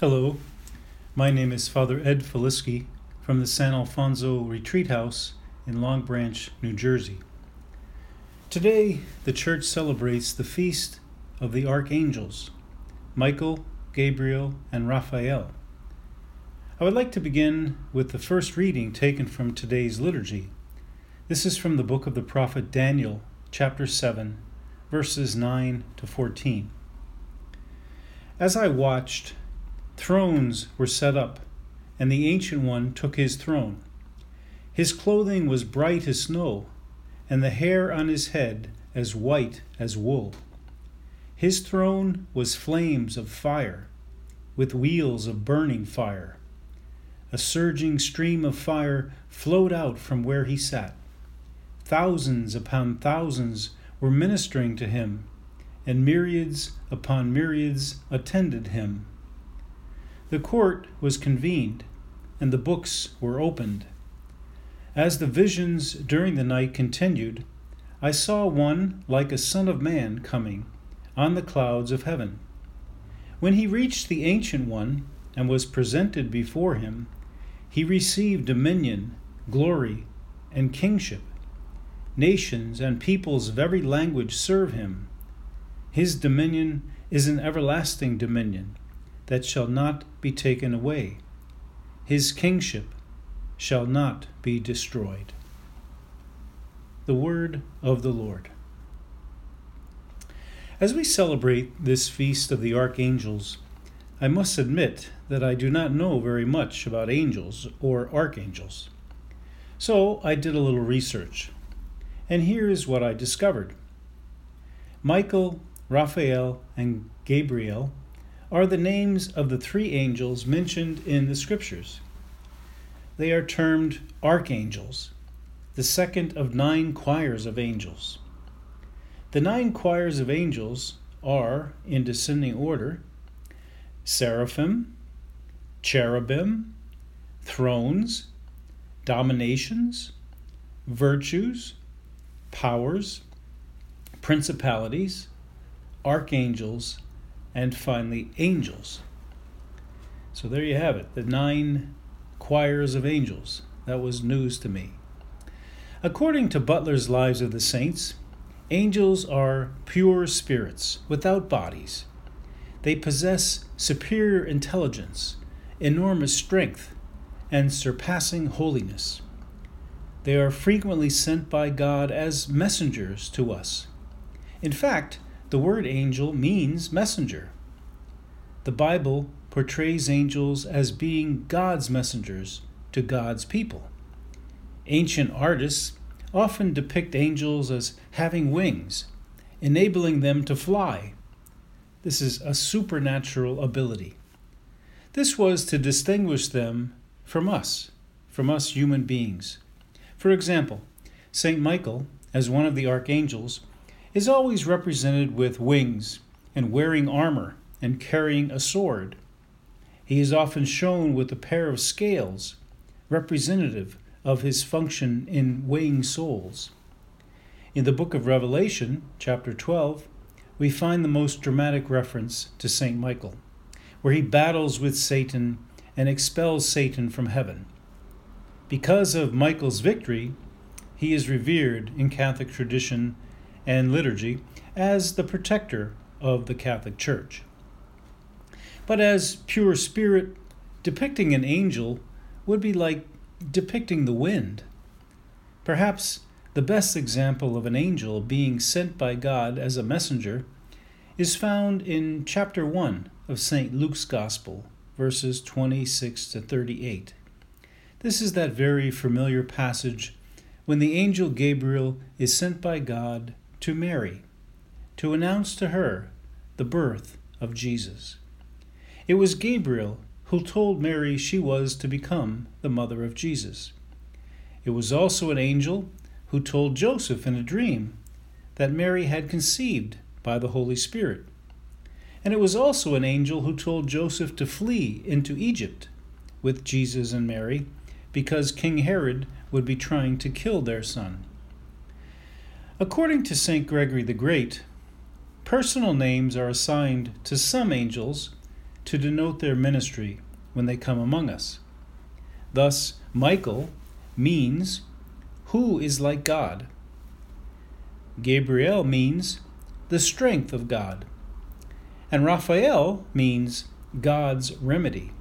Hello, my name is Father Ed Feliski from the San Alfonso Retreat House in Long Branch, New Jersey. Today, the church celebrates the feast of the archangels Michael, Gabriel, and Raphael. I would like to begin with the first reading taken from today's liturgy. This is from the book of the prophet Daniel, chapter 7, verses 9 to 14. As I watched, Thrones were set up, and the Ancient One took his throne. His clothing was bright as snow, and the hair on his head as white as wool. His throne was flames of fire, with wheels of burning fire. A surging stream of fire flowed out from where he sat. Thousands upon thousands were ministering to him, and myriads upon myriads attended him. The court was convened, and the books were opened. As the visions during the night continued, I saw one like a Son of Man coming on the clouds of heaven. When he reached the Ancient One and was presented before him, he received dominion, glory, and kingship. Nations and peoples of every language serve him. His dominion is an everlasting dominion that shall not be taken away. His kingship shall not be destroyed. The Word of the Lord. As we celebrate this feast of the archangels, I must admit that I do not know very much about angels or archangels. So I did a little research, and here is what I discovered Michael, Raphael, and Gabriel are the names of the three angels mentioned in the scriptures. They are termed archangels, the second of nine choirs of angels. The nine choirs of angels are, in descending order, seraphim, cherubim, thrones, dominations, virtues, powers, principalities, archangels, and finally angels. So there you have it, the nine choirs of angels. That was news to me. According to Butler's Lives of the Saints, angels are pure spirits without bodies. They possess superior intelligence, enormous strength, and surpassing holiness. They are frequently sent by God as messengers to us. In fact, the word angel means messenger. The Bible portrays angels as being God's messengers to God's people. Ancient artists often depict angels as having wings, enabling them to fly. This is a supernatural ability. This was to distinguish them from us, from us human beings. For example, St. Michael, as one of the archangels, is always represented with wings and wearing armor and carrying a sword. He is often shown with a pair of scales, representative of his function in weighing souls. In the book of Revelation, chapter 12, we find the most dramatic reference to St. Michael, where he battles with Satan and expels Satan from heaven. Because of Michael's victory, he is revered in Catholic tradition and liturgy as the protector of the Catholic Church. But as pure spirit, depicting an angel would be like depicting the wind. Perhaps the best example of an angel being sent by God as a messenger is found in chapter 1 of St. Luke's Gospel, verses 26 to 38. This is that very familiar passage when the angel Gabriel is sent by God to Mary to announce to her the birth of Jesus. It was Gabriel who told Mary she was to become the mother of Jesus. It was also an angel who told Joseph in a dream that Mary had conceived by the Holy Spirit. And it was also an angel who told Joseph to flee into Egypt with Jesus and Mary because King Herod would be trying to kill their son. According to St. Gregory the Great, personal names are assigned to some angels to denote their ministry when they come among us. Thus, Michael means who is like God. Gabriel means the strength of God. And Raphael means God's remedy.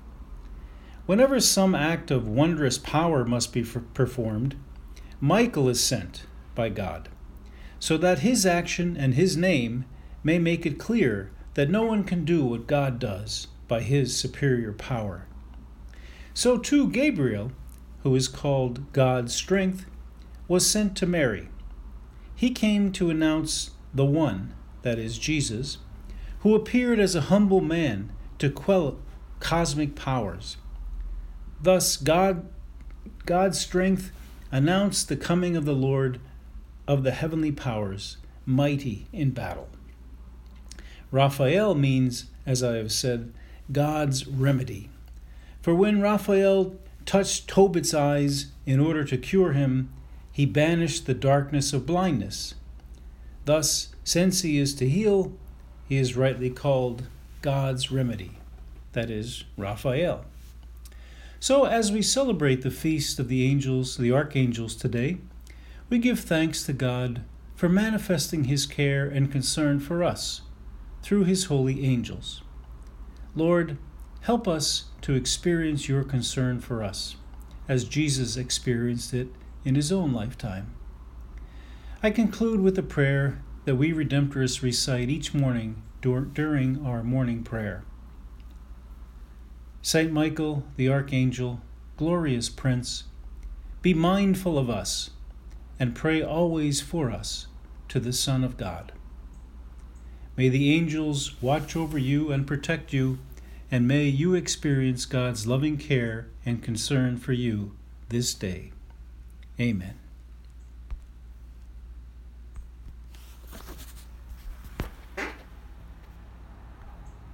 Whenever some act of wondrous power must be performed, Michael is sent by God, so that his action and his name may make it clear that no one can do what God does by his superior power. So too Gabriel, who is called God's strength, was sent to Mary. He came to announce the one, that is, Jesus, who appeared as a humble man to quell cosmic powers. Thus, God, God's strength announced the coming of the Lord of the heavenly powers, mighty in battle. Raphael means, as I have said, God's remedy. For when Raphael touched Tobit's eyes in order to cure him, he banished the darkness of blindness. Thus, since he is to heal, he is rightly called God's remedy, that is, Raphael. So, as we celebrate the feast of the angels, the archangels today, we give thanks to God for manifesting his care and concern for us through his holy angels. Lord, help us to experience your concern for us, as Jesus experienced it in his own lifetime. I conclude with a prayer that we Redemptorists recite each morning dur- during our morning prayer. Saint Michael, the Archangel, glorious Prince, be mindful of us and pray always for us to the Son of God. May the angels watch over you and protect you, and may you experience God's loving care and concern for you this day. Amen.